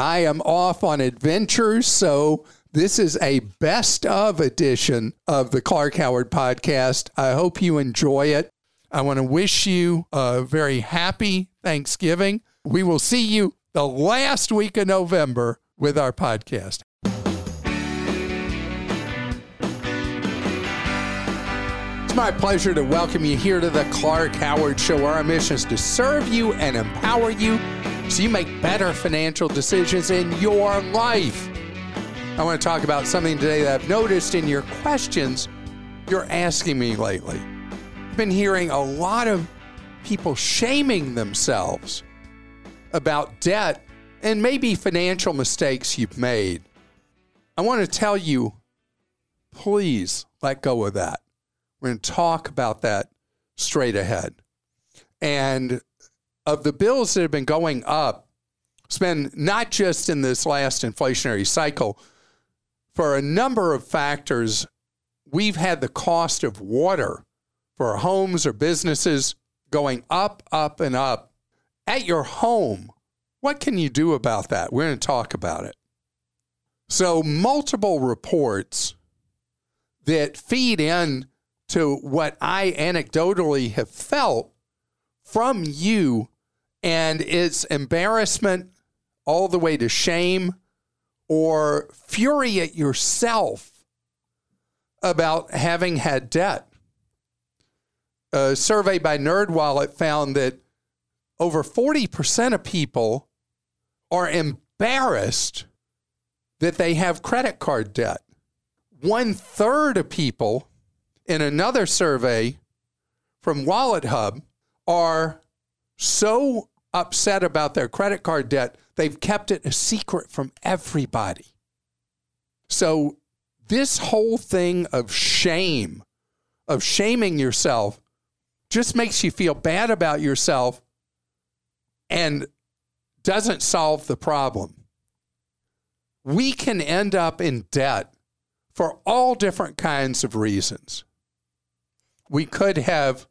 I am off on adventures, so this is a best of edition of the Clark Howard podcast. I hope you enjoy it. I want to wish you a very happy Thanksgiving. We will see you the last week of November with our podcast. It's my pleasure to welcome you here to the Clark Howard Show. Our mission is to serve you and empower you so you make better financial decisions in your life. I want to talk about something today that I've noticed in your questions you're asking me lately. I've been hearing a lot of people shaming themselves about debt and maybe financial mistakes you've made. I want to tell you, please let go of that. We're going to talk about that straight ahead. And of the bills that have been going up, it's not just in this last inflationary cycle, for a number of factors, we've had the cost of water for homes or businesses going up, up, and up. At your home, what can you do about that? We're going to talk about it. So, multiple reports that feed in to what I anecdotally have felt from you, and it's embarrassment all the way to shame or fury at yourself about having had debt. A survey by NerdWallet found that over 40% of people are embarrassed that they have credit card debt. One third of people in another survey from WalletHub are so upset about their credit card debt, they've kept it a secret from everybody. So, this whole thing of shame, of shaming yourself, just makes you feel bad about yourself and doesn't solve the problem. We can end up in debt for all different kinds of reasons. We could have,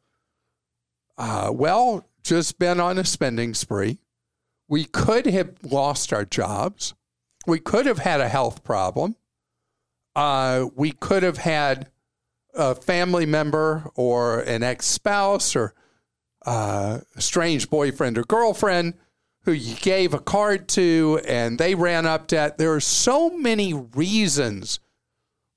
uh, well, just been on a spending spree. We could have lost our jobs. We could have had a health problem. Uh, we could have had a family member or an ex spouse or uh, a strange boyfriend or girlfriend who you gave a card to and they ran up debt. There are so many reasons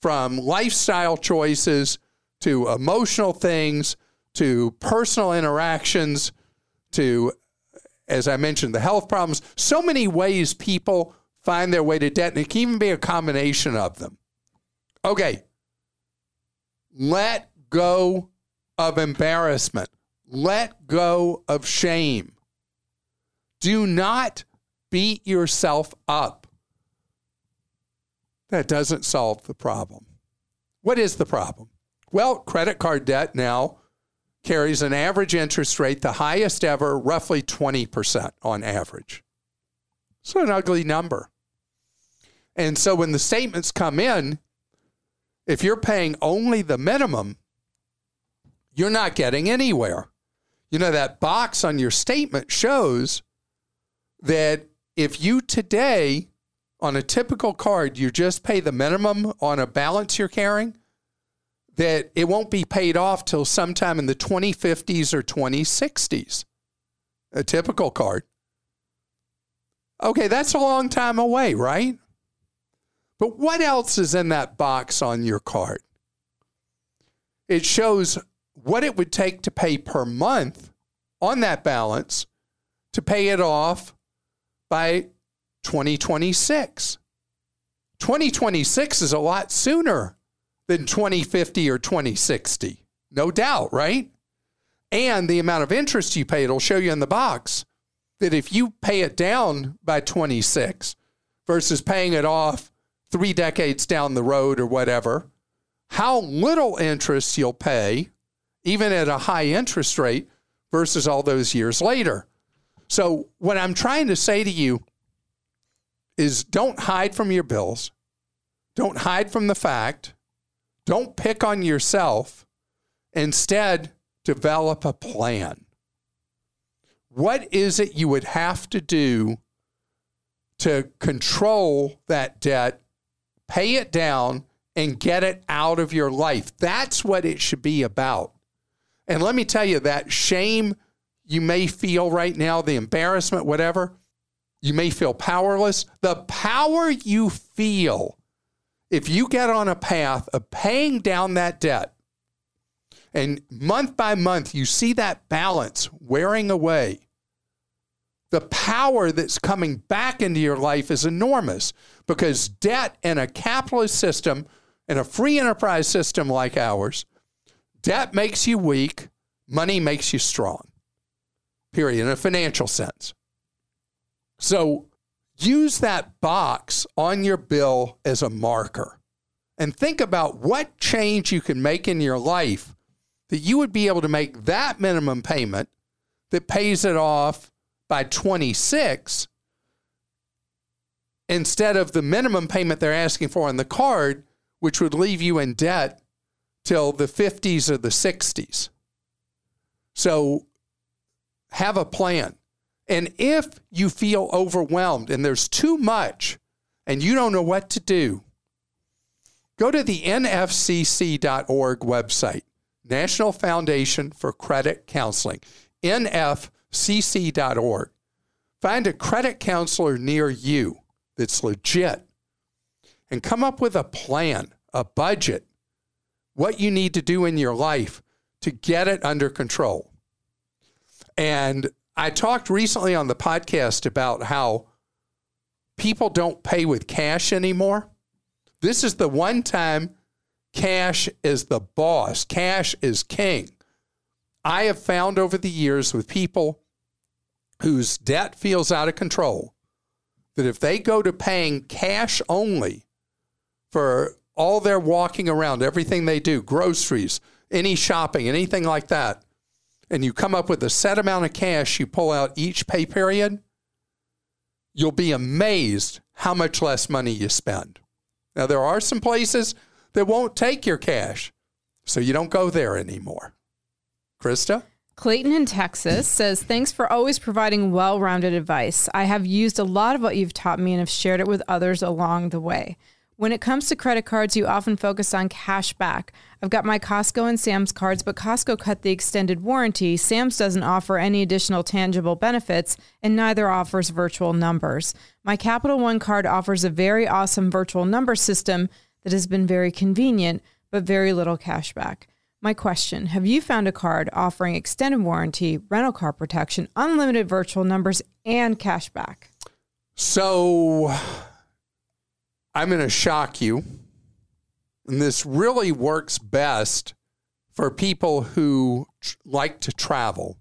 from lifestyle choices to emotional things to personal interactions to, as I mentioned, the health problems. So many ways people find their way to debt, and it can even be a combination of them. Okay, let go of embarrassment, let go of shame. Do not beat yourself up. That doesn't solve the problem. What is the problem? Well, credit card debt now carries an average interest rate, the highest ever, roughly 20% on average. So, an ugly number. And so, when the statements come in, if you're paying only the minimum, you're not getting anywhere. You know, that box on your statement shows that if you today, on a typical card, you just pay the minimum on a balance you're carrying, that it won't be paid off till sometime in the 2050s or 2060s. A typical card. Okay, that's a long time away, right? But what else is in that box on your card? It shows what it would take to pay per month on that balance to pay it off by 2026. 2026 is a lot sooner than 2050 or 2060. No doubt, right? And the amount of interest you pay, it'll show you in the box that if you pay it down by 26 versus paying it off three decades down the road or whatever, how little interest you'll pay, even at a high interest rate, versus all those years later. So, what I'm trying to say to you is don't hide from your bills, don't hide from the fact, don't pick on yourself. Instead, develop a plan. What is it you would have to do to control that debt, pay it down, and get it out of your life? That's what it should be about. And let me tell you that shame you may feel right now, the embarrassment, whatever, you may feel powerless. The power you feel if you get on a path of paying down that debt, and month by month you see that balance wearing away, the power that's coming back into your life is enormous because debt in a capitalist system, in a free enterprise system like ours, debt makes you weak, money makes you strong, period, in a financial sense. So use that box on your bill as a marker and think about what change you can make in your life that you would be able to make that minimum payment that pays it off by 26 instead of the minimum payment they're asking for on the card, which would leave you in debt till the 50s or the 60s. So have a plan. And if you feel overwhelmed and there's too much and you don't know what to do, go to the nfcc.org website, National Foundation for Credit Counseling, nfcc.org. Find a credit counselor near you that's legit and come up with a plan, a budget, what you need to do in your life to get it under control. And I talked recently on the podcast about how people don't pay with cash anymore. This is the one time cash is the boss, cash is king. I have found over the years with people whose debt feels out of control that if they go to paying cash only for all their walking around, everything they do, groceries, any shopping, anything like that, and you come up with a set amount of cash you pull out each pay period, you'll be amazed how much less money you spend. Now, there are some places that won't take your cash, so you don't go there anymore. Krista? Clayton in Texas says, Thanks for always providing well rounded advice. I have used a lot of what you've taught me and have shared it with others along the way. When it comes to credit cards, you often focus on cash back. I've got my Costco and Sam's cards, but Costco cut the extended warranty. Sam's doesn't offer any additional tangible benefits, and neither offers virtual numbers. My Capital One card offers a very awesome virtual number system that has been very convenient, but very little cash back. My question Have you found a card offering extended warranty, rental car protection, unlimited virtual numbers, and cash back? So I'm going to shock you. And this really works best for people who tr- like to travel.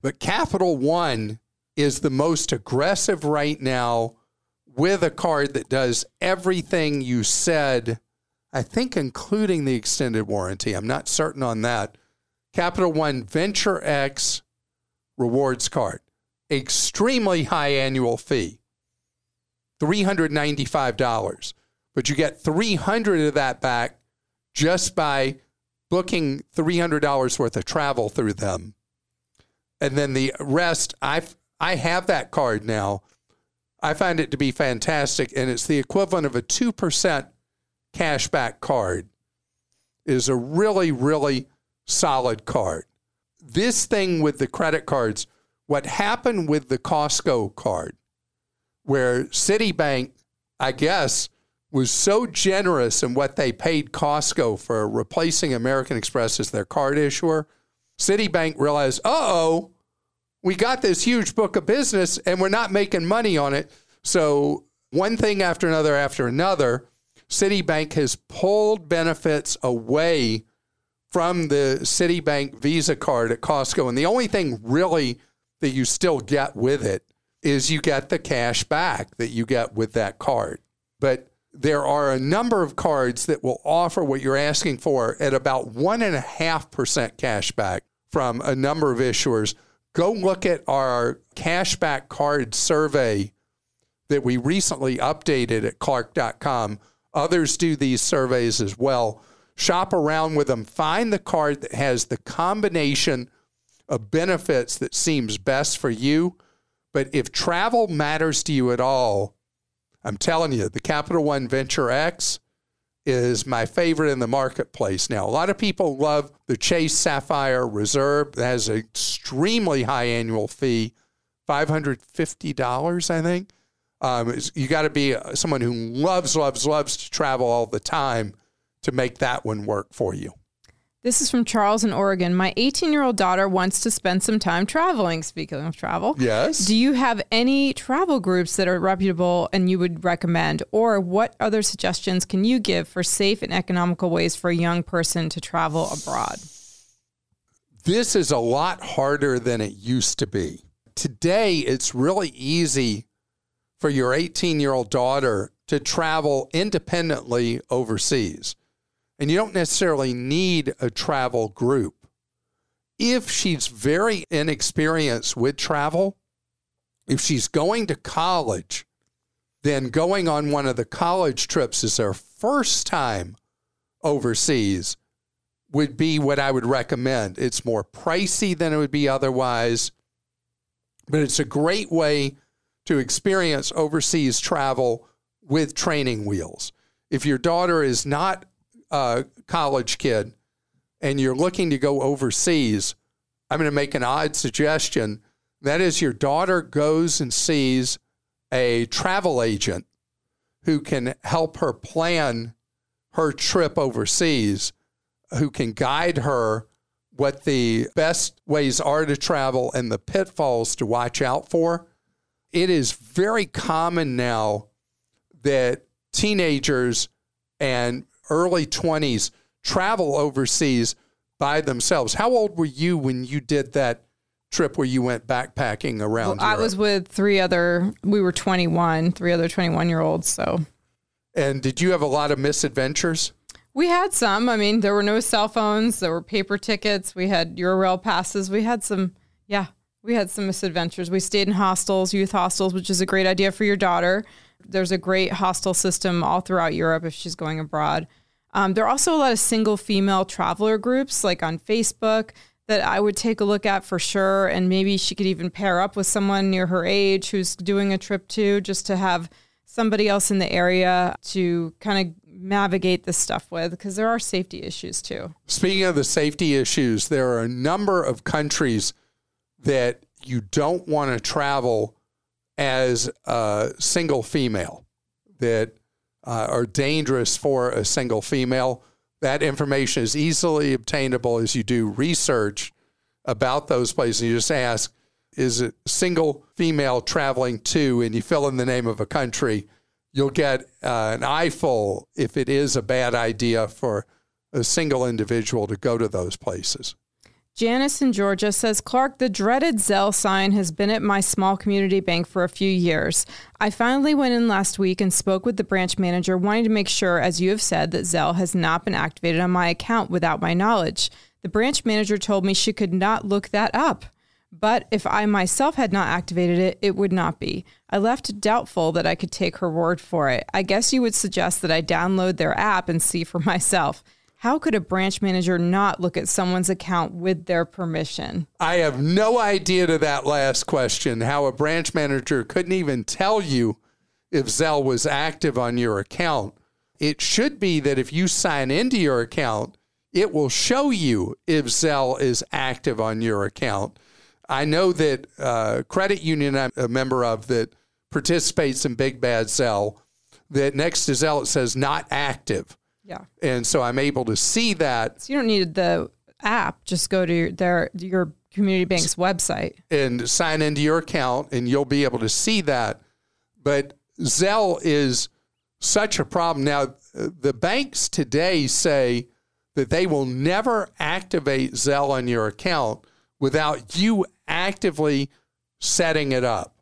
But Capital One is the most aggressive right now with a card that does everything you said, I think, including the extended warranty. I'm not certain on that. Capital One Venture X rewards card, extremely high annual fee. $395. But you get 300 of that back just by booking $300 worth of travel through them. And then the rest, I I have that card now. I find it to be fantastic, and it's the equivalent of a 2% cashback card. It is a really, really solid card. This thing with the credit cards, what happened with the Costco card where Citibank, I guess, was so generous in what they paid Costco for replacing American Express as their card issuer. Citibank realized, uh oh, we got this huge book of business and we're not making money on it. So, one thing after another after another, Citibank has pulled benefits away from the Citibank Visa card at Costco. And the only thing really that you still get with it is you get the cash back that you get with that card. But there are a number of cards that will offer what you're asking for at about 1.5% cash back from a number of issuers. Go look at our cashback card survey that we recently updated at clark.com. Others do these surveys as well. Shop around with them. Find the card that has the combination of benefits that seems best for you. But if travel matters to you at all, I'm telling you, the Capital One Venture X is my favorite in the marketplace now. A lot of people love the Chase Sapphire Reserve. That has an extremely high annual fee, $550, I think. Um, you got to be someone who loves, loves, loves to travel all the time to make that one work for you. This is from Charles in Oregon. My 18 year old daughter wants to spend some time traveling. Speaking of travel, yes. Do you have any travel groups that are reputable and you would recommend? Or what other suggestions can you give for safe and economical ways for a young person to travel abroad? This is a lot harder than it used to be. Today, it's really easy for your 18 year old daughter to travel independently overseas and you don't necessarily need a travel group. If she's very inexperienced with travel, if she's going to college, then going on one of the college trips is her first time overseas would be what I would recommend. It's more pricey than it would be otherwise, but it's a great way to experience overseas travel with training wheels. If your daughter is not uh, college kid and you're looking to go overseas, I'm going to make an odd suggestion. That is, your daughter goes and sees a travel agent who can help her plan her trip overseas, who can guide her what the best ways are to travel and the pitfalls to watch out for. It is very common now that teenagers and early 20s travel overseas by themselves. How old were you when you did that trip where you went backpacking around? Well, I was with three other, we were 21, three other 21 year olds. So. And did you have a lot of misadventures? We had some. I mean, there were no cell phones, there were paper tickets, we had Eurail passes. We had some, yeah, we had some misadventures. We stayed in hostels, youth hostels, which is a great idea for your daughter. There's a great hostel system all throughout Europe if she's going abroad. Um, there are also a lot of single female traveler groups, like on Facebook, that I would take a look at for sure. And maybe she could even pair up with someone near her age who's doing a trip too, just to have somebody else in the area to kind of navigate this stuff with because there are safety issues too. Speaking of the safety issues, there are a number of countries that you don't want to travel as a single female that uh, are dangerous for a single female. That information is easily obtainable as you do research about those places. You just ask, is it single female traveling to, and you fill in the name of a country. You'll get uh, an eyeful if it is a bad idea for a single individual to go to those places. Janice in Georgia says, Clark, the dreaded Zelle sign has been at my small community bank for a few years. I finally went in last week and spoke with the branch manager, wanting to make sure, as you have said, that Zelle has not been activated on my account without my knowledge. The branch manager told me she could not look that up. But if I myself had not activated it, it would not be. I left doubtful that I could take her word for it. I guess you would suggest that I download their app and see for myself. How could a branch manager not look at someone's account with their permission? I have no idea to that last question how a branch manager couldn't even tell you if Zelle was active on your account. It should be that if you sign into your account, it will show you if Zelle is active on your account. I know that uh, credit union I'm a member of that participates in Big Bad Zelle, that next to Zelle it says not active. Yeah. And so I'm able to see that. So you don't need the app. Just go to your, their, your community bank's website and sign into your account, and you'll be able to see that. But Zelle is such a problem. Now, the banks today say that they will never activate Zelle on your account without you actively setting it up.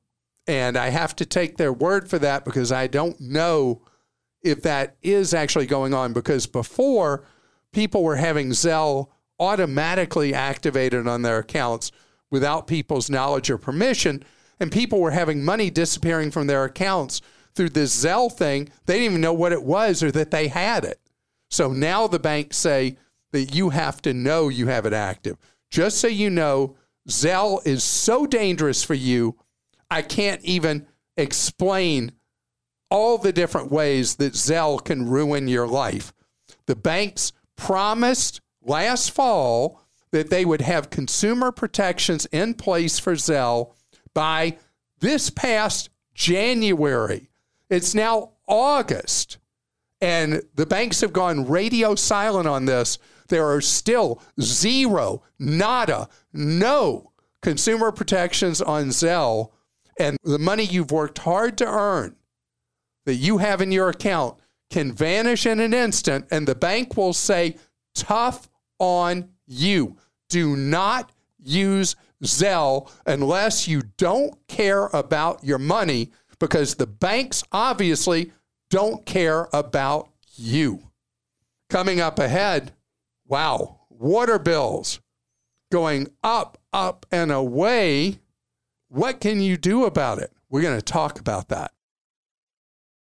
And I have to take their word for that because I don't know if that is actually going on because before people were having Zelle automatically activated on their accounts without people's knowledge or permission, and people were having money disappearing from their accounts through this Zelle thing. They didn't even know what it was or that they had it. So now the banks say that you have to know you have it active. Just so you know, Zelle is so dangerous for you, I can't even explain all the different ways that Zelle can ruin your life. The banks promised last fall that they would have consumer protections in place for Zelle by this past January. It's now August, and the banks have gone radio silent on this. There are still zero, nada, no consumer protections on Zelle, and the money you've worked hard to earn that you have in your account can vanish in an instant, and the bank will say, tough on you. Do not use Zelle unless you don't care about your money because the banks obviously don't care about you. Coming up ahead, wow, water bills going up, up, and away. What can you do about it? We're going to talk about that.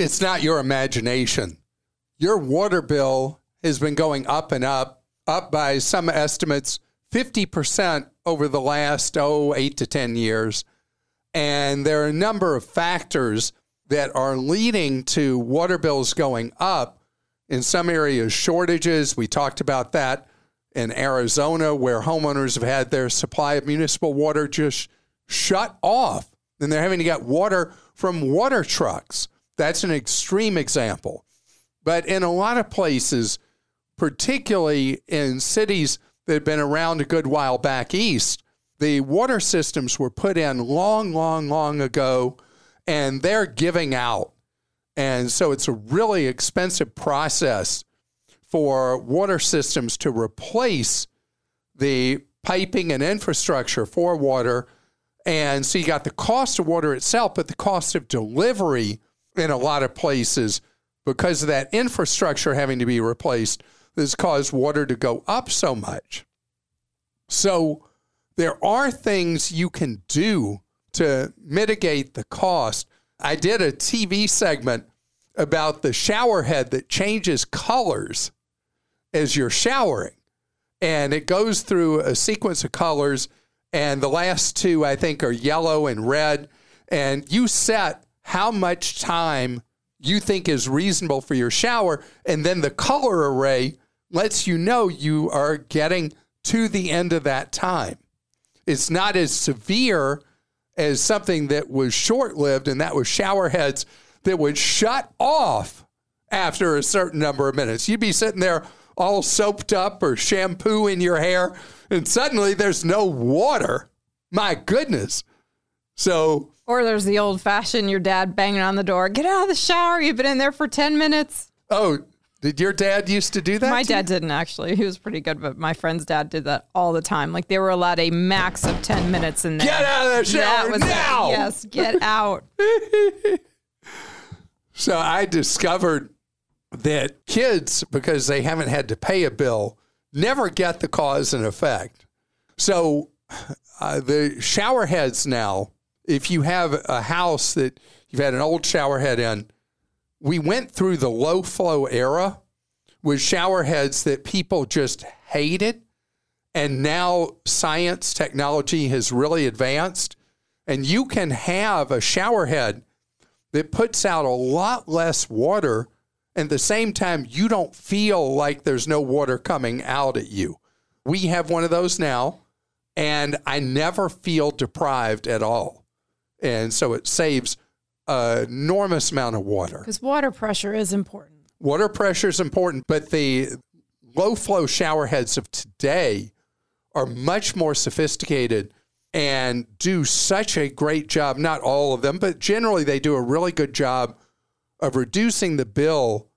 It's not your imagination. Your water bill has been going up and up, up by some estimates 50% over the last, oh, eight to 10 years. And there are a number of factors that are leading to water bills going up. In some areas, shortages. We talked about that in Arizona, where homeowners have had their supply of municipal water just shut off. And they're having to get water from water trucks. That's an extreme example. But in a lot of places, particularly in cities that have been around a good while back east, the water systems were put in long, long, long ago, and they're giving out. And so it's a really expensive process for water systems to replace the piping and infrastructure for water. And so you got the cost of water itself, but the cost of delivery in a lot of places because of that infrastructure having to be replaced has caused water to go up so much. So there are things you can do to mitigate the cost. I did a TV segment about the shower head that changes colors as you're showering. And it goes through a sequence of colors. And the last two, I think, are yellow and red. And you set how much time you think is reasonable for your shower. And then the color array lets you know you are getting to the end of that time. It's not as severe as something that was short lived, and that was shower heads that would shut off after a certain number of minutes. You'd be sitting there all soaped up or shampoo in your hair, and suddenly there's no water. My goodness. So or there's the old fashioned your dad banging on the door, get out of the shower, you've been in there for 10 minutes. Oh, Did your dad used to do that? My dad you? didn't actually. He was pretty good, but my friend's dad did that all the time. Like they were allowed a max of 10 minutes in there. Get out of the shower was it. now! Yes, get out. So I discovered that kids, because they haven't had to pay a bill, never get the cause and effect. So uh, the shower heads now, if you have a house that you've had an old shower head in, we went through the low flow era with shower heads that people just hated. And now science technology has really advanced, and you can have a shower head that puts out a lot less water. And at the same time, you don't feel like there's no water coming out at you. We have one of those now, and I never feel deprived at all. And so it saves an enormous amount of water. Because water pressure is important. Water pressure is important, but the low flow shower heads of today are much more sophisticated and do such a great job. Not all of them, but generally they do a really good job of reducing the bill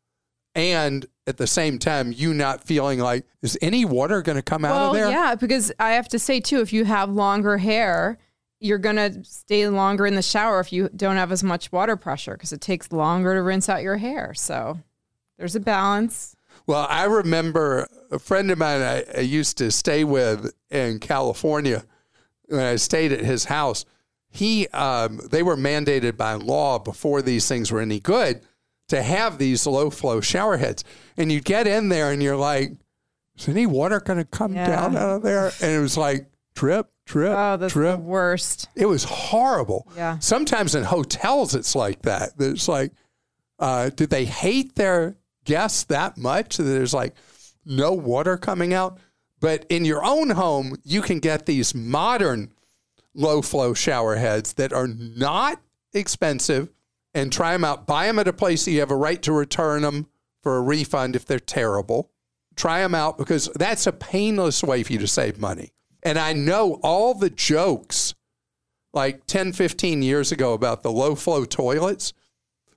and at the same time you not feeling like is any water going to come out of there? yeah, because I have to say too, if you have longer hair, you're gonna stay longer in the shower if you don't have as much water pressure because it takes longer to rinse out your hair. So there's a balance. Well, I remember a friend of mine I, I used to stay with in California when I stayed at his house. He, um, they were mandated by law before these things were any good to have these low flow shower heads. And you get in there and you're like, is any water going to come Yeah. down out of there? And it was like drip, trip, Oh, that's drip. the worst. It was horrible. Yeah. Sometimes in hotels, it's like that. It's like, uh, did they hate their guests that much that there's like no water coming out? But in your own home, you can get these modern low flow shower heads that are not expensive and try them out. Buy them at a place that you have a right to return them for a refund if they're terrible. Try them out because that's a painless way for you to save money. And I know all the jokes like 10, 15 years ago about the low flow toilets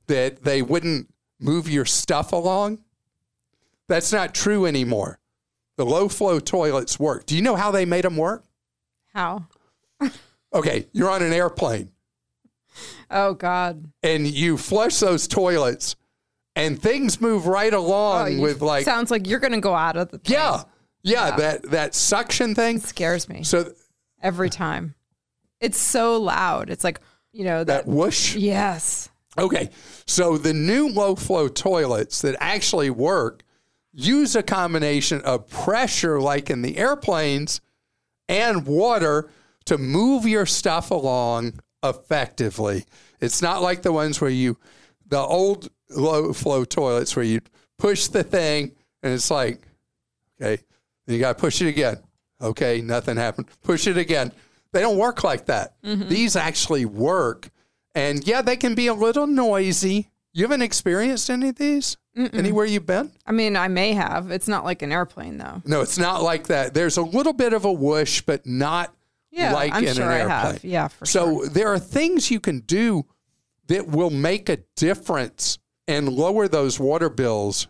that they wouldn't move your stuff along. That's not true anymore. The low flow toilets work. Do you know how they made them work? How? Okay, you're on an airplane Oh God. and you flush those toilets and things move right along Oh, with like sounds like you're gonna go out of the. plane. yeah, yeah, that that suction thing. It scares me So every time. It's so loud. It's like you know that. that whoosh. yes. Okay, so the new low flow toilets that actually work use a combination of pressure, like in the airplanes, and water to move your stuff along effectively. It's not like the ones where you, the old low flow toilets where you push the thing and it's like, okay, you got to push it again. Okay, nothing happened. Push it again. They don't work like that. Mm-hmm. These actually work. And yeah, they can be a little noisy. You haven't experienced any of these anywhere you've been? I mean, I may have. It's not like an airplane though. No, it's not like that. There's a little bit of a whoosh, but not Yeah, like I'm in sure an I airplane. have. Yeah, for sure. so sure. there are things you can do that will make a difference and lower those water bills.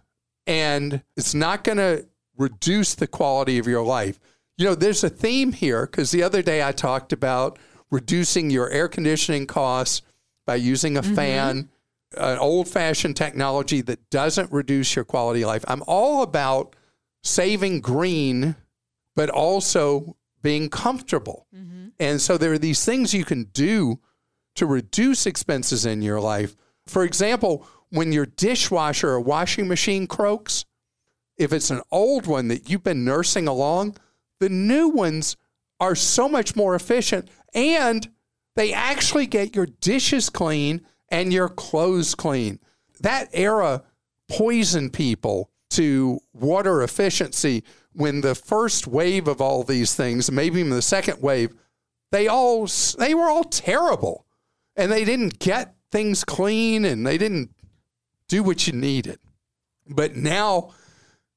And it's not going to reduce the quality of your life. You know, there's a theme here because the other day I talked about reducing your air conditioning costs by using a Mm-hmm. fan, an old fashioned technology that doesn't reduce your quality of life. I'm all about saving green, but also being comfortable. And so there are these things you can do to reduce expenses in your life. For example, when your dishwasher or washing machine croaks, if it's an old one that you've been nursing along, the new ones are so much more efficient and they actually get your dishes clean and your clothes clean. That era poisoned people to water efficiency when the first wave of all these things, maybe even the second wave, they all they were all terrible and they didn't get things clean and they didn't do what you needed. But now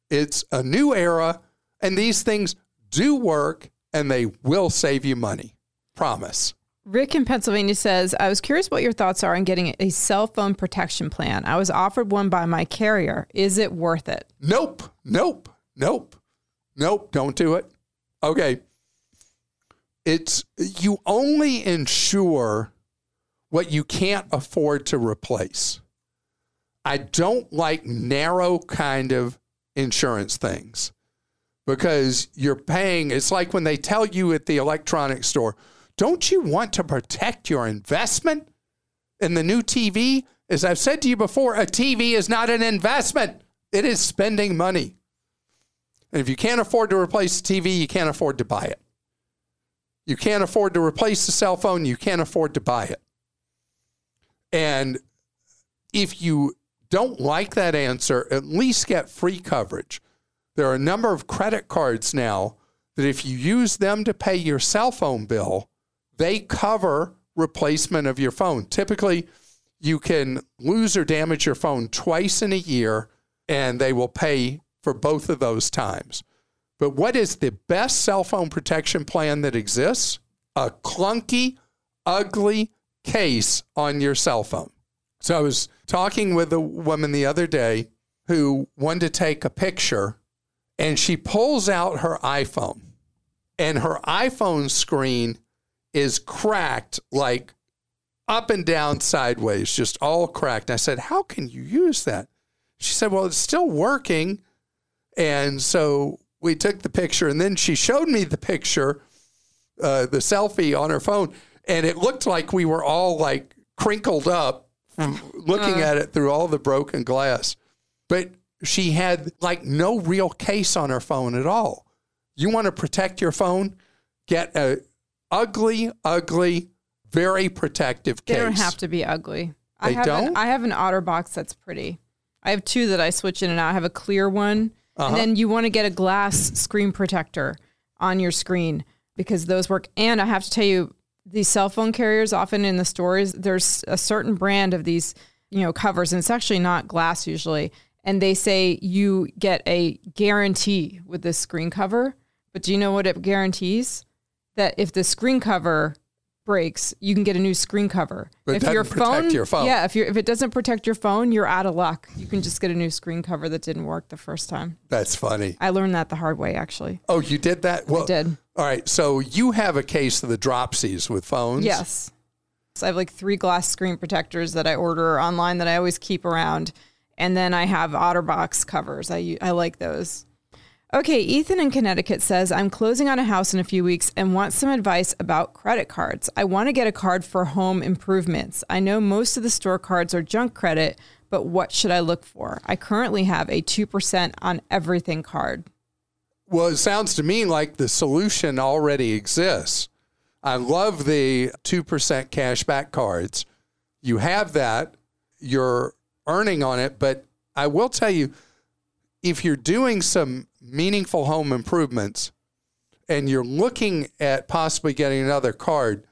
it's a new era and these things do work and they will save you money. Promise. Rick in Pennsylvania says, I was curious what your thoughts are on getting a cell phone protection plan. I was offered one by my carrier. Is it worth it? Nope. Nope. Nope. Nope. Don't do it. Okay. It's you only insure what you can't afford to replace. I don't like narrow kind of insurance things because you're paying. It's like when they tell you at the electronics store, don't you want to protect your investment in the new TV? As I've said to you before, a TV is not an investment, it is spending money. And if you can't afford to replace the TV, you can't afford to buy it. You can't afford to replace the cell phone, you can't afford to buy it. And if you don't like that answer, at least get free coverage. There are a number of credit cards now that if you use them to pay your cell phone bill, they cover replacement of your phone. Typically, you can lose or damage your phone twice in a year, and they will pay for both of those times. But what is the best cell phone protection plan that exists? A clunky, ugly case on your cell phone. So I was talking with a woman the other day who wanted to take a picture, and she pulls out her iPhone, and her iPhone screen is cracked like up and down sideways, just all cracked. I said, How can you use that? She said, Well, it's still working. And so we took the picture, and then she showed me the picture, uh, the selfie on her phone, and it looked like we were all like crinkled up looking uh. at it through all the broken glass. But she had like no real case on her phone at all. You want to protect your phone? Get a ugly, ugly, very protective case. They don't have to be ugly. They I have don't? An, I have an OtterBox that's pretty. I have two that I switch in and out. I have a clear one, Uh-huh. and then you want to get a glass screen protector on your screen because those work. And I have to tell you, these cell phone carriers often in the stores, there's a certain brand of these, you know, covers, and it's actually not glass usually. And they say you get a guarantee with this screen cover. But do you know what it guarantees? That if the screen cover breaks, you can get a new screen cover. But if your phone, your phone. yeah, if you if it doesn't protect your phone, you're out of luck. You can just get a new screen cover that didn't work the first time. That's funny. I learned that the hard way, actually. Oh, you did that? Well, did. All right. So you have a case of the dropsies with phones? Yes. So I have like three glass screen protectors that I order online that I always keep around, and then I have OtterBox covers. I I like those. Okay, Ethan in Connecticut says, I'm closing on a house in a few weeks and want some advice about credit cards. I want to get a card for home improvements. I know most of the store cards are junk credit, but what should I look for? I currently have a 2% on everything card. Well, it sounds to me like the solution already exists. I love the 2% cashback cards. You have that, you're earning on it, but I will tell you if you're doing some meaningful home improvements and you're looking at possibly getting another card,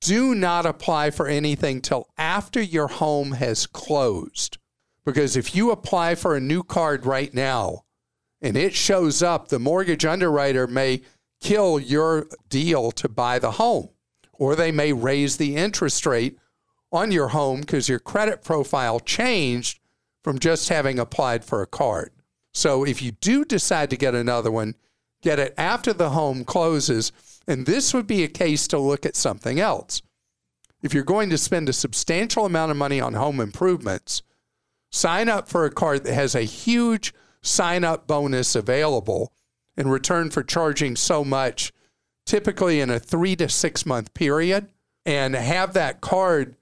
do not apply for anything till after your home has closed. Because if you apply for a new card right now and it shows up, the mortgage underwriter may kill your deal to buy the home, or they may raise the interest rate on your home because your credit profile changed from just having applied for a card. So if you do decide to get another one, get it after the home closes. And this would be a case to look at something else. If you're going to spend a substantial amount of money on home improvements, sign up for a card that has a huge sign up bonus available in return for charging so much, typically in a three to six month period, and have that card.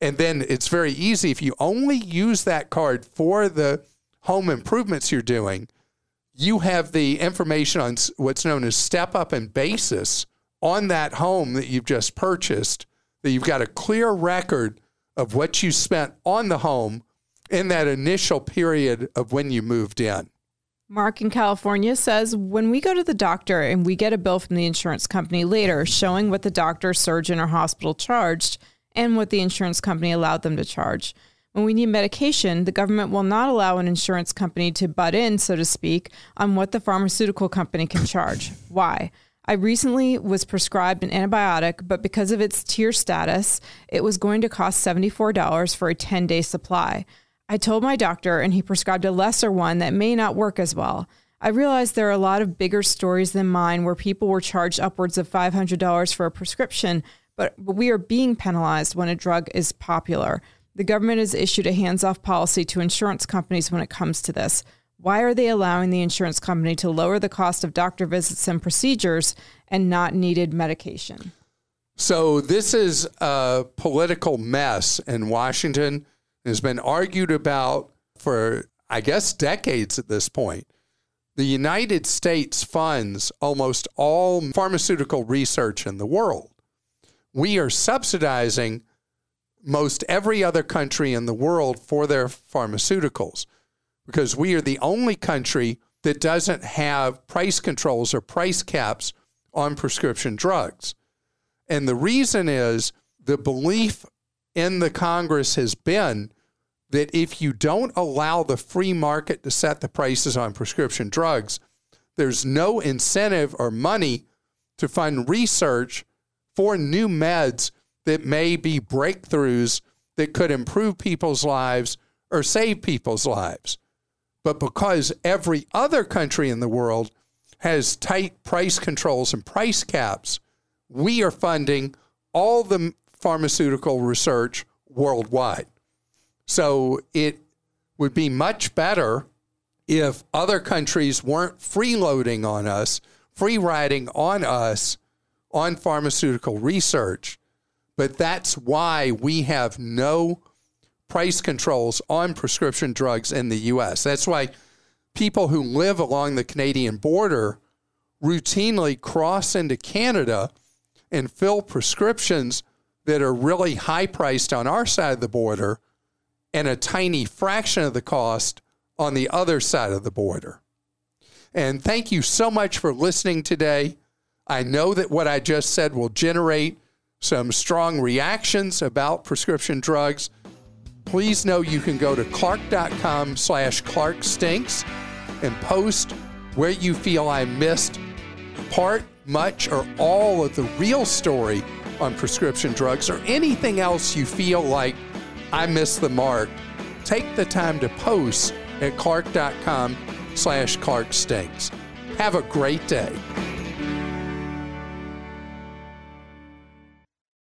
And then it's very easy if you only use that card for the home improvements you're doing, you have the information on what's known as step up and basis on that home that you've just purchased, that you've got a clear record of what you spent on the home in that initial period of when you moved in. Mark in California says when we go to the doctor and we get a bill from the insurance company later showing what the doctor, surgeon, or hospital charged and what the insurance company allowed them to charge. When we need medication, the government will not allow an insurance company to butt in, so to speak, on what the pharmaceutical company can charge. Why? I recently was prescribed an antibiotic, but because of its tier status, it was going to cost $74 for a 10 day supply. I told my doctor, and he prescribed a lesser one that may not work as well. I realized there are a lot of bigger stories than mine where people were charged upwards of $500 for a prescription, but we are being penalized when a drug is popular. The government has issued a hands off policy to insurance companies when it comes to this. Why are they allowing the insurance company to lower the cost of doctor visits and procedures and not needed medication? So, this is a political mess in Washington. It has been argued about for, I guess, decades at this point. The United States funds almost all pharmaceutical research in the world. We are subsidizing most every other country in the world for their pharmaceuticals because we are the only country that doesn't have price controls or price caps on prescription drugs. And the reason is the belief in the Congress has been that if you don't allow the free market to set the prices on prescription drugs, there's no incentive or money to fund research for new meds that may be breakthroughs that could improve people's lives or save people's lives. But because every other country in the world has tight price controls and price caps, we are funding all the pharmaceutical research worldwide. So it would be much better if other countries weren't freeloading on us, free riding on us on pharmaceutical research. But that's why we have no price controls on prescription drugs in the US. That's why people who live along the Canadian border routinely cross into Canada and fill prescriptions that are really high priced on our side of the border and a tiny fraction of the cost on the other side of the border. And thank you so much for listening today. I know that what I just said will generate some strong reactions about prescription drugs please know you can go to clark.com slash clarkstinks and post where you feel I missed part, much, or all of the real story on prescription drugs or anything else you feel like I missed the mark. Take the time to post at clark.com slash clarkstinks. Have a great day.